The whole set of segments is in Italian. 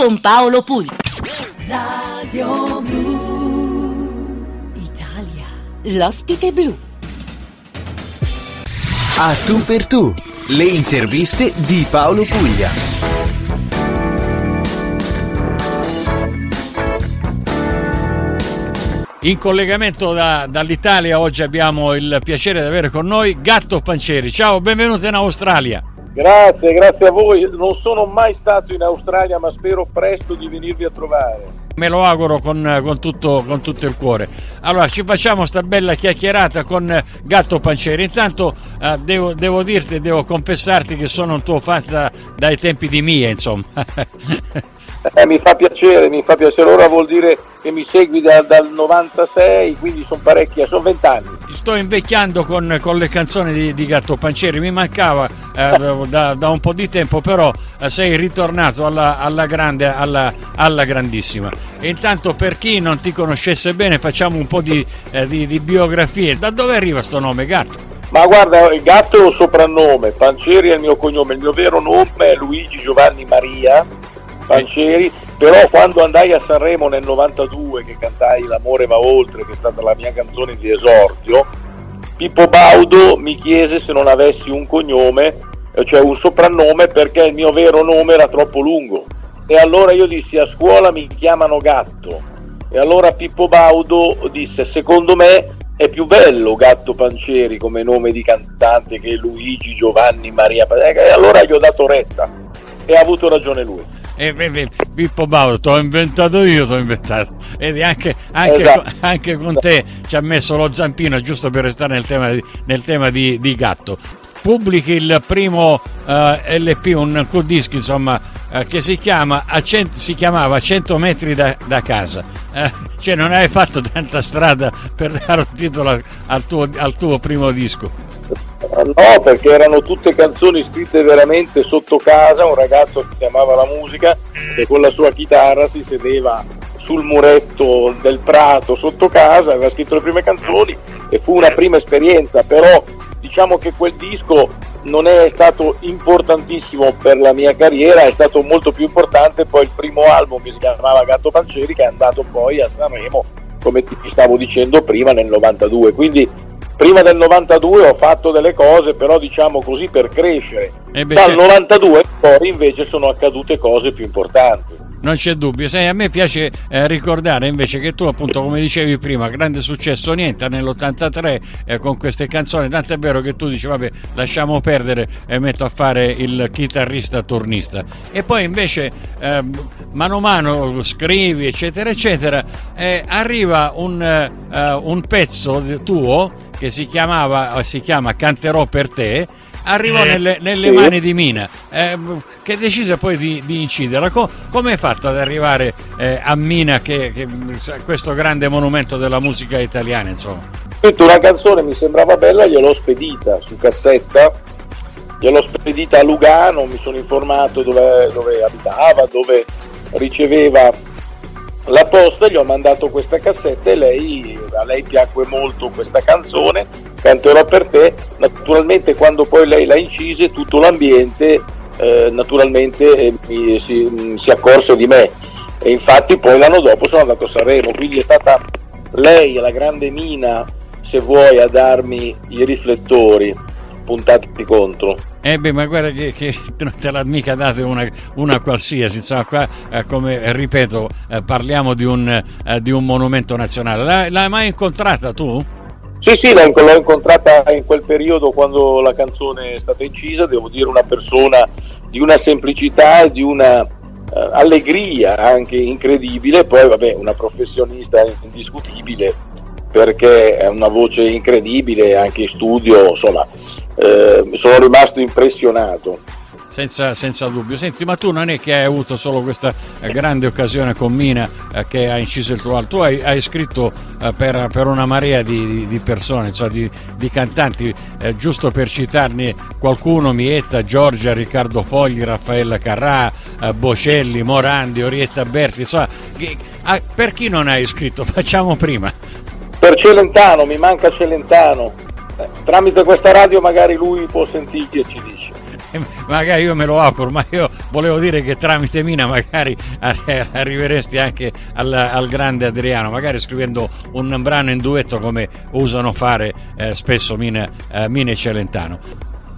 con Paolo Pulito. Radio Blu Italia. L'ospite blu. A tu per tu, le interviste di Paolo Puglia. In collegamento da- dall'Italia oggi abbiamo il piacere di avere con noi Gatto Pancieri. Ciao, benvenuto in Australia. Grazie, grazie a voi. Non sono mai stato in Australia, ma spero presto di venirvi a trovare. Me lo auguro con, con tutto, con tutto il cuore. Allora, ci facciamo sta bella chiacchierata con Gatto Pancieri. Intanto eh, devo, devo dirti, devo confessarti che sono un tuo fan da- dai tempi di Mia, insomma. Eh, mi fa piacere, mi fa piacere. Ora vuol dire che mi segui da- dal 96, quindi sono parecchie, sono vent'anni. Sto invecchiando con, con le canzoni di, di Gatto Pancieri, mi mancava eh, da, da un po' di tempo, però eh, sei ritornato alla, alla grande, alla, alla grandissima. E intanto per chi non ti conoscesse bene facciamo un po' di, eh, di- di biografie. Da dove arriva sto nome Gatto? Ma guarda, il gatto è un soprannome, Pancieri è il mio cognome, il mio vero nome è Luigi Giovanni Maria Pancieri, però quando andai a Sanremo nel 92 che cantai L'amore va oltre, che è stata la mia canzone di esordio, Pippo Baudo mi chiese se non avessi un cognome, eh, cioè un soprannome, perché il mio vero nome era troppo lungo. E allora io dissi a scuola mi chiamano Gatto. E allora Pippo Baudo disse secondo me è più bello Gatto Pancieri come nome di cantante che Luigi Giovanni Maria Pancieri. E allora gli ho dato retta e ha avuto ragione lui. E, e- e- Pippo Baudo, t'ho inventato io, t'ho inventato. Ed anche, anche, Esatto. anche con te ci ha messo lo zampino, giusto per restare nel tema di, nel tema di, di Gatto. Pubblichi il primo eh, LP, un co-disc, insomma, eh, che si, chiama a cent- si chiamava 100 metri da, da casa. Eh, cioè non hai fatto tanta strada per dare un titolo al tuo, al tuo primo disco. No, perché erano tutte canzoni scritte veramente sotto casa, un ragazzo che amava la musica e con la sua chitarra si sedeva sul muretto del prato sotto casa, aveva scritto le prime canzoni e fu una prima esperienza, però diciamo che quel disco non è stato importantissimo per la mia carriera, è stato molto più importante poi il primo album che si chiamava Gatto Pancieri che è andato poi a Sanremo, come ti stavo dicendo prima, nel 92. Quindi prima del 92 ho fatto delle cose, però diciamo così per crescere. Eh beh, Dal certo. 92 poi invece sono accadute cose più importanti. Non c'è dubbio, sai, a me piace eh, ricordare invece che tu appunto come dicevi prima, grande successo niente nell'83 eh, con queste canzoni, tanto è vero che tu dici vabbè lasciamo perdere e metto a fare il chitarrista turnista e poi invece eh, mano a mano scrivi eccetera eccetera, eh, arriva un, eh, un pezzo tuo che si chiamava, si chiama Canterò per te arrivò nelle, nelle Sì. mani di Mina, eh, che decise poi di, di inciderla. Co- come hai fatto ad arrivare eh, a Mina, che, che- questo grande monumento della musica italiana, insomma? Scritto una canzone mi sembrava bella, gliel'ho spedita su cassetta, gliel'ho spedita a Lugano, mi sono informato dove, dove abitava, dove riceveva la posta, gli ho mandato questa cassetta e lei, a lei piacque molto questa canzone, canterò per te, naturalmente quando poi lei la incise tutto l'ambiente eh, naturalmente eh, mi- si, mh, si accorse di me e infatti poi l'anno dopo sono andato a Sanremo, quindi è stata lei, la grande Mina, se vuoi, a darmi i riflettori puntati contro. Eh beh, ma guarda che, che non te l'ha mica data una, una qualsiasi, insomma qua eh, come eh, ripeto eh, parliamo di un, eh, di un monumento nazionale. L'hai, l'hai mai incontrata tu? Sì, sì, l'ho incontrata in quel periodo quando la canzone è stata incisa, devo dire una persona di una semplicità e di una eh, allegria anche incredibile, poi vabbè una professionista indiscutibile perché è una voce incredibile anche in studio, insomma eh, sono rimasto impressionato. Senza, senza dubbio. Senti, ma tu non è che hai avuto solo questa eh, grande occasione con Mina eh, che ha inciso il tuo album, tu hai, hai scritto eh, per, per una marea di, di- di persone, insomma, di, di cantanti, eh, giusto per citarne qualcuno, Mietta, Giorgia, Riccardo Fogli, Raffaella Carrà, eh, Bocelli, Morandi, Orietta Berti, insomma, ah, per chi non hai scritto? Facciamo prima. Per Celentano, mi manca Celentano, Eh, tramite questa radio magari lui può sentirti e ci dice. Eh, Magari io me lo auguro, ma io volevo dire che tramite Mina magari arriveresti anche al, al grande Adriano, magari scrivendo un brano in duetto come usano fare eh, spesso Mina, eh, Mina e Celentano.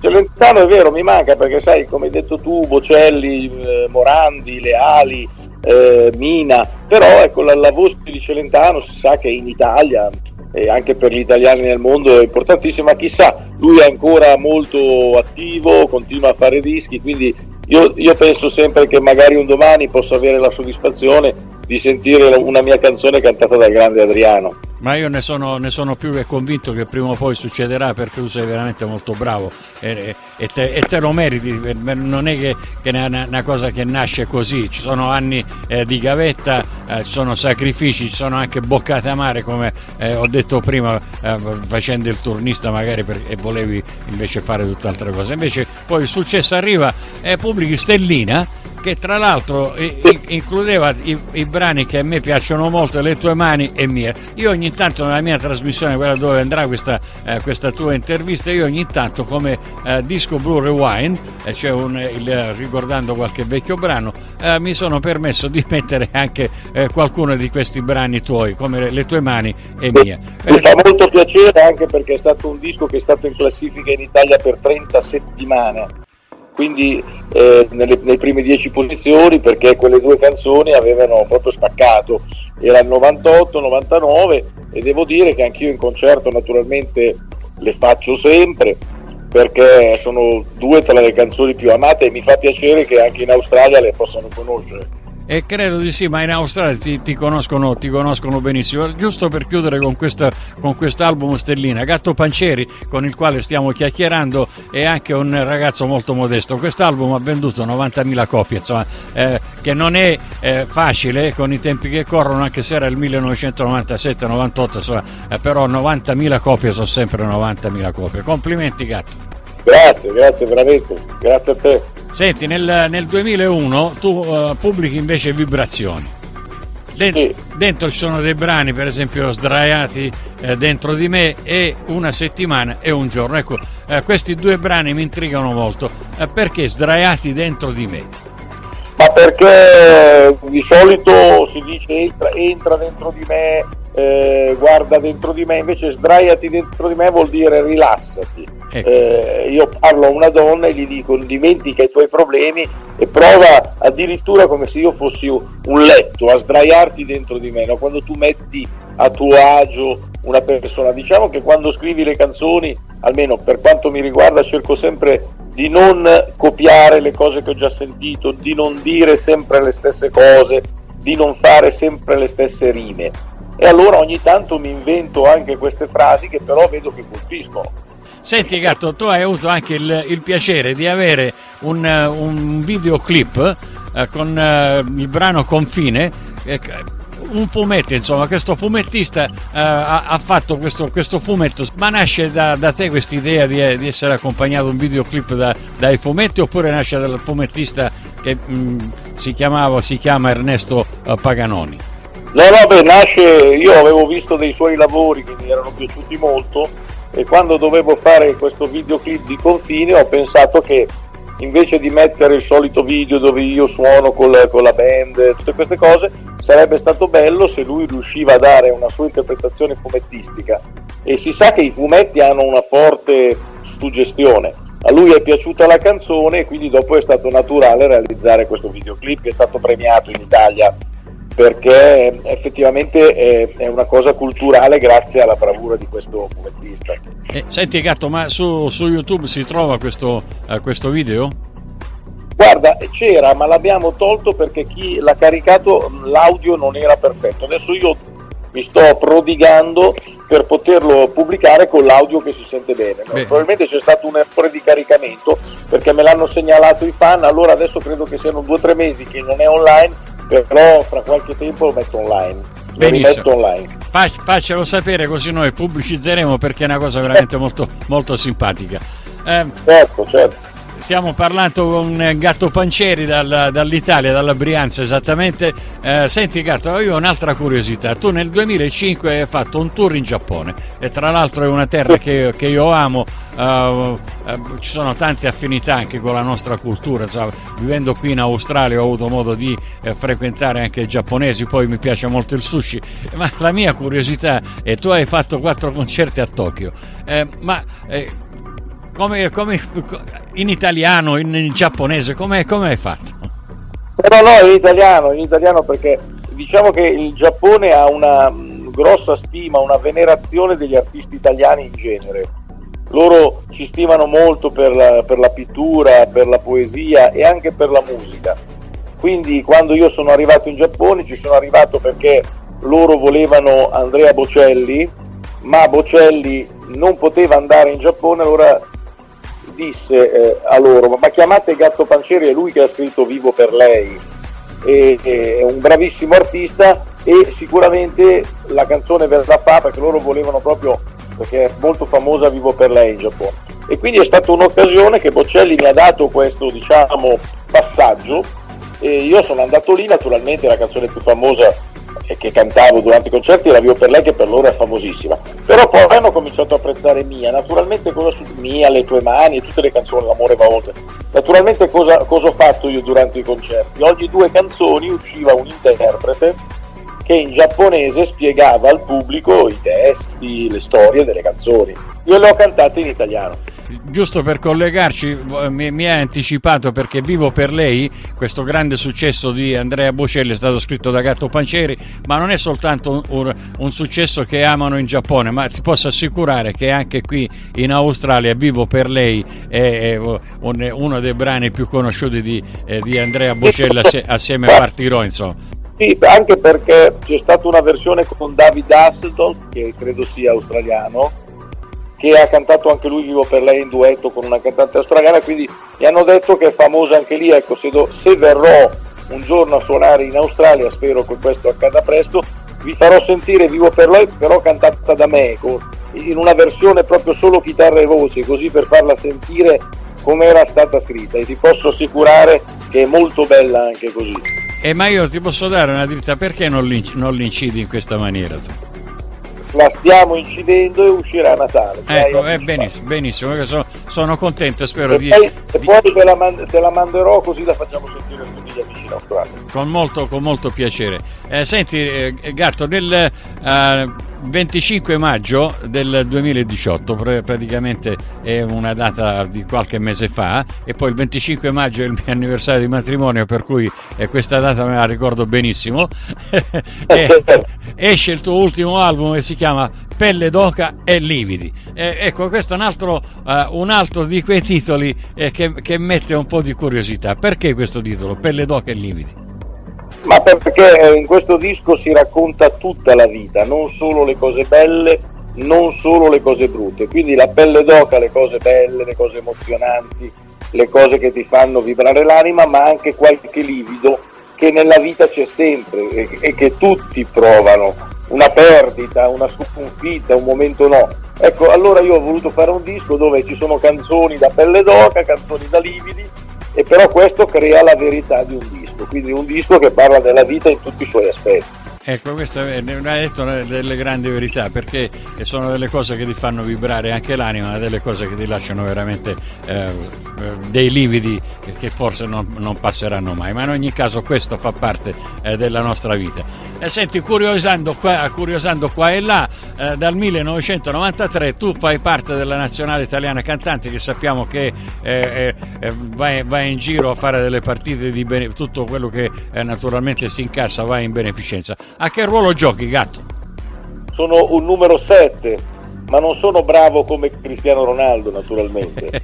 Celentano è vero, mi manca perché sai, come hai detto tu, Bocelli, eh, Morandi, Leali, eh, Mina, però ecco la, la voce di Celentano si sa che in Italia e anche per gli italiani nel mondo è importantissima, chissà, lui è ancora molto attivo, continua a fare dischi, quindi io, io penso sempre che magari un domani possa avere la soddisfazione di sentire una mia canzone cantata dal grande Adriano. Ma io ne sono, ne sono, più che convinto che prima o poi succederà perché tu sei veramente molto bravo e, e, te, e te, lo meriti, non è che, che è una, una, cosa che nasce così, ci sono anni eh, di gavetta, eh, ci sono sacrifici, ci sono anche boccate amare come eh, ho detto prima eh, facendo il turnista magari per, e volevi invece fare tutt'altre cose. Invece poi il successo arriva e pubblichi Stellina che tra l'altro includeva i, i, brani che a me piacciono molto, Le tue mani e mie. Io ogni tanto nella mia trasmissione, quella dove andrà questa, eh, questa tua intervista, io ogni tanto come eh, disco Blue Rewind, eh, cioè un, il, ricordando qualche vecchio brano, eh, mi sono permesso di mettere anche eh, qualcuno di questi brani tuoi, come Le tue mani e mie. Mi fa molto piacere anche perché è stato un disco che è stato in classifica in Italia per 30 settimane quindi eh, nelle, nelle, prime 10 posizioni perché quelle due canzoni avevano proprio staccato, era il 98-99 e devo dire che anch'io in concerto naturalmente le faccio sempre perché sono due tra le canzoni più amate e mi fa piacere che anche in Australia le possano conoscere. E credo di sì, ma in Australia ti, ti, conoscono, ti conoscono, benissimo. Giusto per chiudere con, questa, con quest'album Stellina, Gatto Pancieri, con il quale stiamo chiacchierando, è anche un ragazzo molto modesto. Quest'album ha venduto 90.000 copie, insomma, eh, che non è eh, facile con i tempi che corrono, anche se era il 1997-98, insomma, eh, però 90.000 copie sono sempre 90.000 copie. Complimenti Gatto. Grazie, grazie veramente, grazie a te. Senti, nel, nel 2001 tu uh, pubblichi invece Vibrazioni. Dentro, sì. dentro, ci sono dei brani, per esempio, sdraiati eh, dentro di me e una settimana e un giorno. Ecco, eh, questi due brani mi intrigano molto. Eh, perché sdraiati dentro di me? Ma perché di solito si dice entra, entra dentro di me, eh, guarda dentro di me, invece sdraiati dentro di me vuol dire rilassati Ecco. Eh, io parlo a una donna e gli dico dimentica i tuoi problemi e prova addirittura come se io fossi un letto a sdraiarti dentro di me, no? quando tu metti a tuo agio una persona. Diciamo che quando scrivi le canzoni, almeno per quanto mi riguarda, cerco sempre di non copiare le cose che ho già sentito, di non dire sempre le stesse cose, di non fare sempre le stesse rime. E allora ogni tanto mi invento anche queste frasi che però vedo che colpiscono. Senti Gatto, tu hai avuto anche il, il piacere di avere un, un videoclip eh, con eh, il brano Confine. Eh, un fumetto, insomma, questo fumettista eh, ha, ha, fatto questo, questo, fumetto, ma nasce da, da te questa idea di, di, essere accompagnato un videoclip da, dai fumetti oppure nasce dal fumettista che mh, mm, si chiamava, si chiama Ernesto uh, Paganoni? No, no, beh, nasce, io avevo visto dei suoi lavori che mi erano piaciuti molto e quando dovevo fare questo videoclip di confine ho pensato che invece di mettere il solito video dove io suono con la, con la band, tutte queste cose, sarebbe stato bello se lui riusciva a dare una sua interpretazione fumettistica. E si sa che i fumetti hanno una forte suggestione. A lui è piaciuta la canzone e quindi dopo è stato naturale realizzare questo videoclip che è stato premiato in Italia perché effettivamente è, è, una cosa culturale grazie alla bravura di questo fumettista. Eh, senti Gatto, ma su, su, YouTube si trova questo, uh, questo video? Guarda, c'era, ma l'abbiamo tolto perché chi l'ha caricato l'audio non era perfetto. Adesso io mi sto prodigando per poterlo pubblicare con l'audio che si sente bene. bene. Probabilmente c'è stato un errore di caricamento perché me l'hanno segnalato i fan, allora adesso credo che siano due o tre mesi che non è online però fra qualche tempo lo metto online. Benissimo. online. Fac- faccelo sapere così noi pubblicizzeremo perché è una cosa veramente molto, molto simpatica. Eh, certo, certo. Stiamo parlando con Gatto Pancieri dal, dall'Italia, dalla Brianza esattamente. Eh, senti Gatto, io ho un'altra curiosità. Tu nel 2005 hai fatto un tour in Giappone e tra l'altro è una terra che, che io amo. Uh, uh, ci sono tante affinità anche con la nostra cultura. Cioè, vivendo qui in Australia ho avuto modo di eh, frequentare anche i giapponesi, poi mi piace molto il sushi. Ma la mia curiosità è: tu hai fatto quattro concerti a Tokyo, eh, ma eh, come, come, in italiano, in, in giapponese, come hai fatto? Però no, in italiano, in italiano perché diciamo che il Giappone ha una mh, grossa stima, una venerazione degli artisti italiani in genere. Loro ci stimano molto per la, per la pittura, per la poesia e anche per la musica. Quindi quando io sono arrivato in Giappone ci sono arrivato perché loro volevano Andrea Bocelli, ma Bocelli non poteva andare in Giappone, allora disse eh, a loro ma chiamate Gatto Pancieri, è lui che ha scritto Vivo per lei, e, e, è un bravissimo artista e sicuramente la canzone verrà fa perché loro volevano proprio, perché è molto famosa Vivo per lei in Giappone. E quindi è stata un'occasione che Bocelli mi ha dato questo diciamo, passaggio e io sono andato lì, naturalmente la canzone più famosa che cantavo durante i concerti era Vivo per lei che per loro è famosissima. Però poi hanno cominciato a apprezzare Mia. Naturalmente cosa su Mia, Le tue mani e tutte le canzoni L'amore va oltre. Naturalmente cosa, cosa ho fatto io durante i concerti? Ogni due canzoni usciva un interprete che in giapponese spiegava al pubblico i testi, le storie delle canzoni. Io le ho cantate in italiano giusto per collegarci, mi, mi, ha anticipato perché Vivo per lei, questo grande successo di Andrea Bocelli è stato scritto da Gatto Pancieri, ma non è soltanto un, un, successo che amano in Giappone, ma ti posso assicurare che anche qui in Australia Vivo per lei è, è uno dei brani più conosciuti di, eh, di Andrea Bocelli assieme a Partirò, insomma. Sì, anche perché c'è stata una versione con David Hasselhoff, che credo sia australiano, che ha cantato anche lui Vivo per lei in duetto con una cantante australiana, quindi mi hanno detto che è famosa anche lì, ecco, se, do, se verrò un giorno a suonare in Australia, spero che questo accada presto, vi farò sentire Vivo per lei, però cantata da me, in una versione proprio solo chitarra e voce, così per farla sentire come era stata scritta e ti posso assicurare che è molto bella anche così. E ma io ti posso dare una dritta, perché non l'incidi in questa maniera? Tu? La stiamo incidendo e uscirà a Natale. Ecco, eh, benissimo, benissimo, sono, sono, contento, spero e di... Poi, e poi te, la man- te, la manderò così la facciamo sentire a tutti gli amici in Australia. Con molto, con molto piacere. Eh, senti, eh, Gatto, nel... Uh, 25 maggio del 2018, praticamente è una data di qualche mese fa, e poi il 25 maggio è il mio anniversario di matrimonio, per cui eh, questa data me la ricordo benissimo. esce il tuo ultimo album che si chiama Pelle d'oca e lividi. Eh, ecco, questo è un altro, uh, un altro di quei titoli eh, che, che mette un po' di curiosità. Perché questo titolo, Pelle d'oca e lividi? Ma perché in questo disco si racconta tutta la vita, non solo le cose belle, non solo le cose brutte, quindi la pelle d'oca, le cose belle, le cose emozionanti, le cose che ti fanno vibrare l'anima, ma anche qualche livido che nella vita c'è sempre e, che tutti provano, una perdita, una sconfitta, un momento no. Ecco, allora io ho voluto fare un disco dove ci sono canzoni da pelle d'oca, canzoni da lividi, e però questo crea la verità di un disco, quindi un disco che parla della vita in tutti i suoi aspetti. Ecco, questa è una detto delle grandi verità perché sono delle cose che ti fanno vibrare anche l'anima, delle cose che ti lasciano veramente eh, dei lividi che forse non, non, passeranno mai, ma in ogni caso questo fa parte eh, della nostra vita. E senti, curiosando qua, curiosando qua e là, eh, dal 1993 tu fai parte della nazionale italiana cantanti che sappiamo che eh, eh, vai, vai, in giro a fare delle partite di bene, tutto quello che eh, naturalmente si incassa va in beneficenza. A che ruolo giochi, gatto? Sono un numero 7, ma non sono bravo come Cristiano Ronaldo, naturalmente.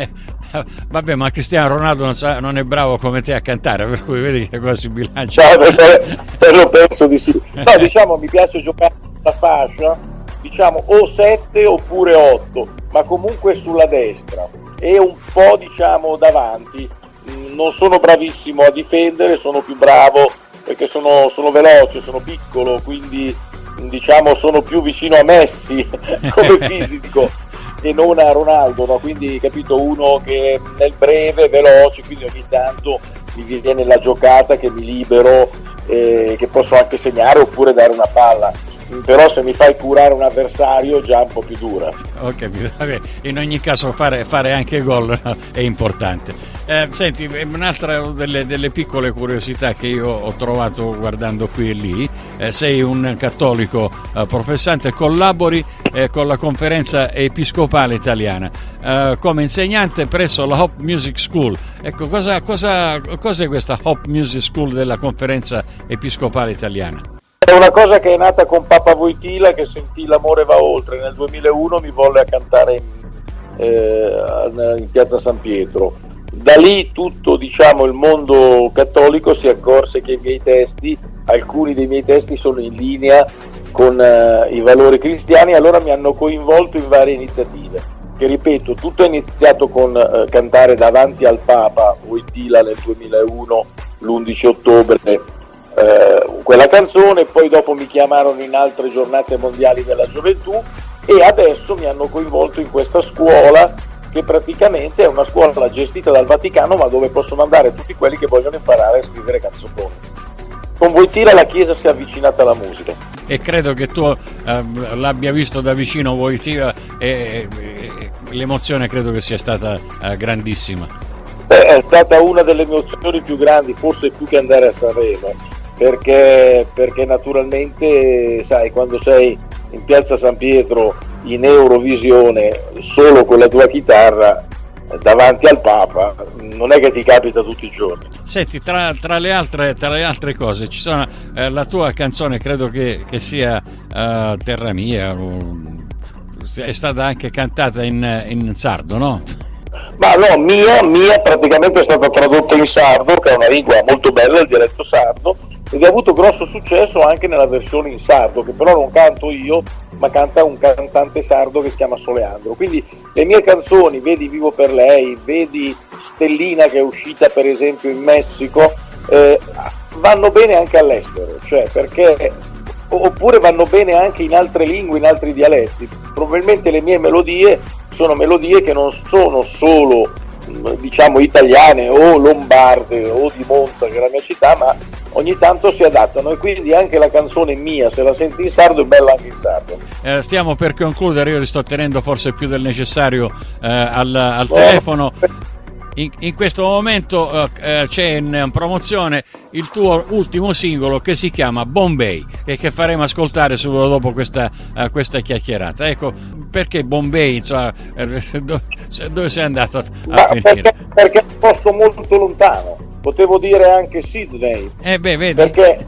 Vabbè, ma Cristiano Ronaldo non, sa, non, è bravo come te a cantare, per cui vedi che cosa si bilancia. No, per, per lo penso di sì. No, diciamo, mi piace giocare questa fascia, diciamo o 7 oppure 8, ma comunque sulla destra e un po' diciamo davanti. Non sono bravissimo a difendere, sono più bravo perché sono, sono veloce, sono piccolo, quindi diciamo sono più vicino a Messi come fisico e non a Ronaldo, no? quindi capito uno che nel breve, veloce, quindi ogni tanto mi viene la giocata che mi libero, eh, che posso anche segnare oppure dare una palla però se mi fai curare un avversario già un po' più dura. Capito, Vabbè, in ogni caso fare, fare anche gol è importante. Eh, senti, un'altra delle, delle, piccole curiosità che io ho trovato guardando qui e lì, eh, sei un cattolico eh, professante, collabori eh, con la conferenza episcopale italiana eh, come insegnante presso la Hope Music School. Ecco, cosa, cosa, cos'è questa Hope Music School della conferenza episcopale italiana? È una cosa che è nata con Papa Voitila che sentì L'amore va oltre. Nel 2001 mi volle a cantare in, eh, in Piazza San Pietro. Da lì tutto diciamo, il mondo cattolico si accorse che i miei testi, alcuni dei miei testi sono in linea con eh, i valori cristiani allora mi hanno coinvolto in varie iniziative. Che ripeto, tutto è iniziato con eh, cantare davanti al Papa Voitila nel 2001, l'11 ottobre eh, quella canzone, poi dopo mi chiamarono in altre giornate mondiali della gioventù e adesso mi hanno coinvolto in questa scuola che praticamente è una scuola gestita dal Vaticano ma dove possono andare tutti quelli che vogliono imparare a scrivere canzoni. Con Voitila la Chiesa si è avvicinata alla musica. E credo che tu eh, l'abbia visto da vicino Voitila e, e, l'emozione credo che sia stata eh, grandissima. È stata una delle emozioni più grandi, forse più che andare a Sanremo perché, perché naturalmente sai quando sei in piazza San Pietro in Eurovisione solo con la tua chitarra davanti al Papa non è che ti capita tutti i giorni. Senti, tra, tra, le, altre, tra le, altre, cose, ci sono eh, la tua canzone, credo che, che sia uh, Terra Mia, è stata anche cantata in, in sardo, no? Ma no, mia, mia praticamente è stata tradotta in sardo, che è una lingua molto bella, il dialetto sardo, ed ha avuto grosso successo anche nella versione in sardo, che però non canto io, ma canta un cantante sardo che si chiama Soleandro. Quindi le mie canzoni, vedi Vivo per lei, vedi Stellina che è uscita per esempio in Messico, eh, vanno bene anche all'estero, cioè perché oppure vanno bene anche in altre lingue, in altri dialetti. Probabilmente le mie melodie sono melodie che non sono solo diciamo italiane o lombarde o di Monza che è la mia città, ma ogni tanto si adattano e quindi anche la canzone mia, se la senti in sardo, è bella anche in sardo. Eh, stiamo per concludere, io ti sto tenendo forse più del necessario eh, al, al oh. telefono. In, in, questo momento eh, c'è in promozione il tuo ultimo singolo che si chiama Bombay e che faremo ascoltare subito dopo questa, uh, questa chiacchierata. Ecco, perché Bombay? Insomma, dove sei andato a, a finire? Perché, perché è un posto molto lontano potevo dire anche Sydney. Eh beh, vedi. Perché,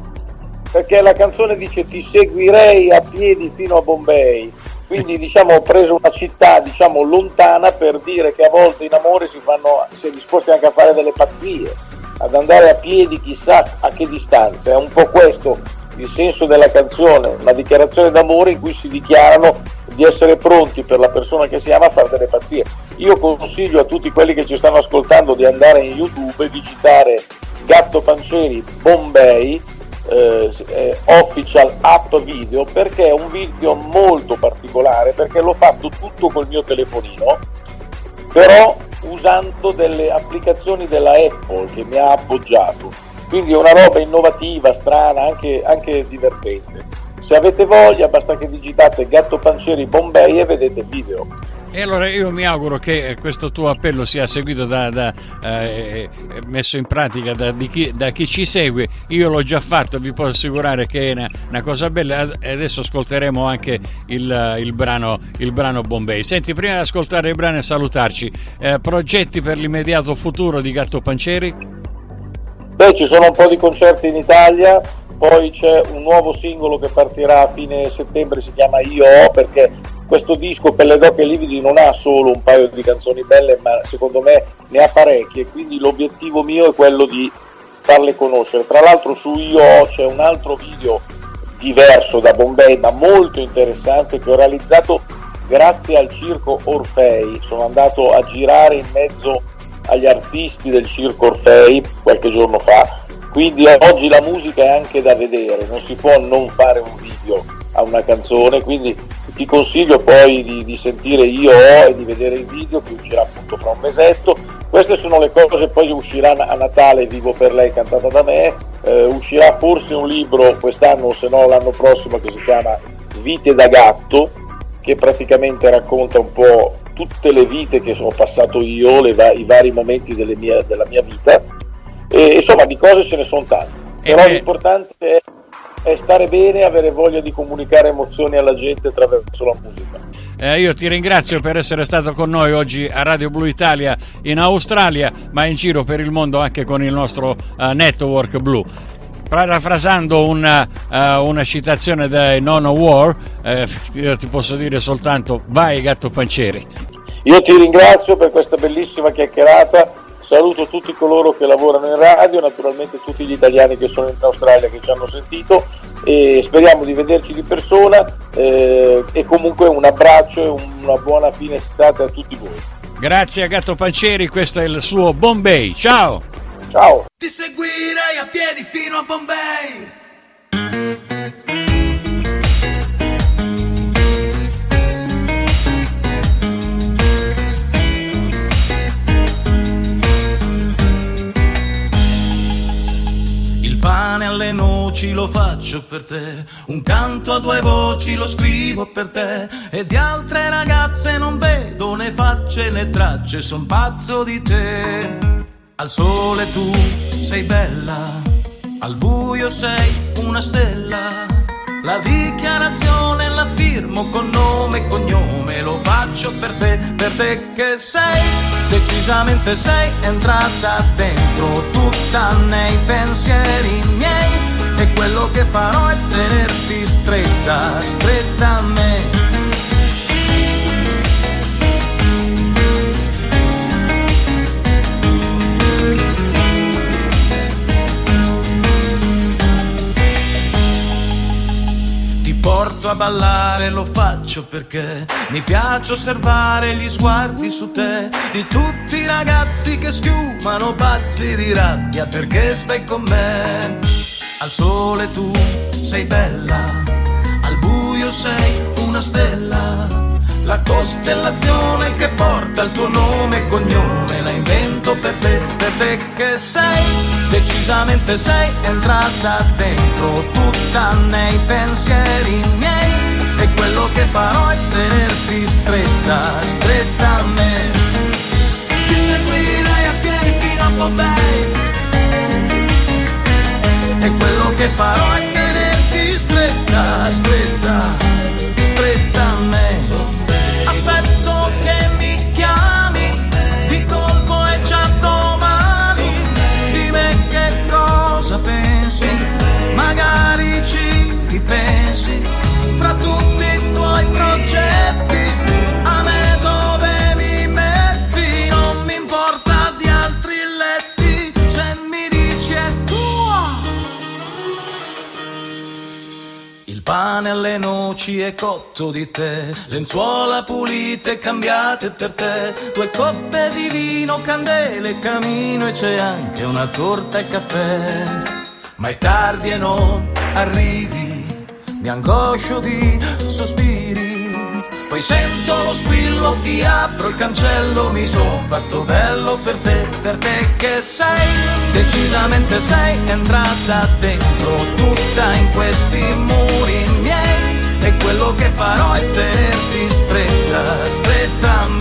perché la canzone dice ti seguirei a piedi fino a Bombay. Quindi diciamo ho preso una città diciamo lontana per dire che a volte in amore si, fanno, si è disposti anche a fare delle pazzie, ad andare a piedi chissà a che distanza. È un po' questo il senso della canzone, una dichiarazione d'amore in cui si dichiarano di essere pronti per la persona che si ama a fare delle pazzie. Io consiglio a tutti quelli che ci stanno ascoltando di andare in YouTube e digitare Gatto Panceri Bombay eh, eh, official app video perché è un video molto particolare perché l'ho fatto tutto col mio telefonino però usando delle applicazioni della Apple che mi ha appoggiato quindi è una roba innovativa, strana, anche, anche divertente. Se avete voglia basta che digitate Gatto Pancieri Bombay e vedete il video. E allora io mi auguro che questo tuo appello sia seguito da, da eh, messo in pratica da chi, da, chi, ci segue. Io l'ho già fatto, vi posso assicurare che è una, una cosa bella. Adesso ascolteremo anche il, il, brano, il, brano, Bombay. Senti, prima di ascoltare il brano e salutarci, eh, progetti per l'immediato futuro di Gatto Pancieri? Beh, ci sono un po' di concerti in Italia, poi c'è un nuovo singolo che partirà a fine settembre, si chiama Io perché questo disco Pelle d'Occhio e Lividi non ha solo un paio di canzoni belle, ma secondo me ne ha parecchie, quindi l'obiettivo mio è quello di farle conoscere. Tra l'altro su Io c'è un altro video diverso da Bombay, ma molto interessante, che ho realizzato grazie al circo Orfei. Sono andato a girare in mezzo agli artisti del Circo Orfei qualche giorno fa, quindi oggi la musica è anche da vedere, non si può non fare un video a una canzone, quindi ti consiglio poi di, di sentire io e di vedere il video che uscirà appunto fra un mesetto. Queste sono le cose, poi uscirà a Natale Vivo per lei cantata da me, eh, uscirà forse un libro quest'anno o se no l'anno prossimo che si chiama Vite da gatto, che praticamente racconta un po' tutte le vite che ho passato io, va- i vari momenti mie- della mia vita. E, insomma, di cose ce ne sono tante. Però beh... l'importante è, è stare bene, avere voglia di comunicare emozioni alla gente attraverso la musica. Eh, io ti ringrazio per essere stato con noi oggi a Radio Blu Italia in Australia, ma in giro per il mondo anche con il nostro uh, network blu parafrasando una, uh, una citazione dai Nono War, eh, io ti posso dire soltanto vai gatto pancieri. Io ti ringrazio per questa bellissima chiacchierata, saluto tutti coloro che lavorano in radio, naturalmente tutti gli italiani che sono in Australia che ci hanno sentito e speriamo di vederci di persona eh, e comunque un abbraccio e una buona fine estate a tutti voi. Grazie a Gatto Pancieri, questo è il suo Bombay. Ciao! Ciao! Ti seguirei a piedi fino a Bombay. Pane alle noci lo faccio per te, un canto a due voci lo scrivo per te e di altre ragazze non vedo né facce né tracce, son pazzo di te. Al sole tu sei bella, al buio sei una stella. La dichiarazione la firmo con nome e cognome, lo faccio per te, per te che sei, decisamente sei entrata dentro tutta nei pensieri miei. E quello che farò è tenerti stretta, stretta a me porto a ballare, lo faccio perché mi piace osservare gli sguardi su te di tutti i ragazzi che schiumano pazzi di rabbia perché stai con me. Al sole tu sei bella, al buio sei una stella la costellazione che porta il tuo nome e cognome la invento per te, per te che sei, decisamente sei entrata dentro tutta nei pensieri miei. E quello che farò è tenerti stretta, stretta a me. Ti seguirei a piedi fino a Bombay. E quello che farò è tenerti stretta, stretta Alle noci è cotto di te, lenzuola pulite cambiate per te, due coppe di vino, candele, camino e c'è anche una torta e caffè. Ma è tardi e non arrivi, mi angoscio di sospiri. Poi sento lo squillo, ti apro il cancello, mi son fatto bello per te, per te che sei, decisamente sei entrata dentro tutta in questi muri miei. E quello che farò è tenerti stretta, stretta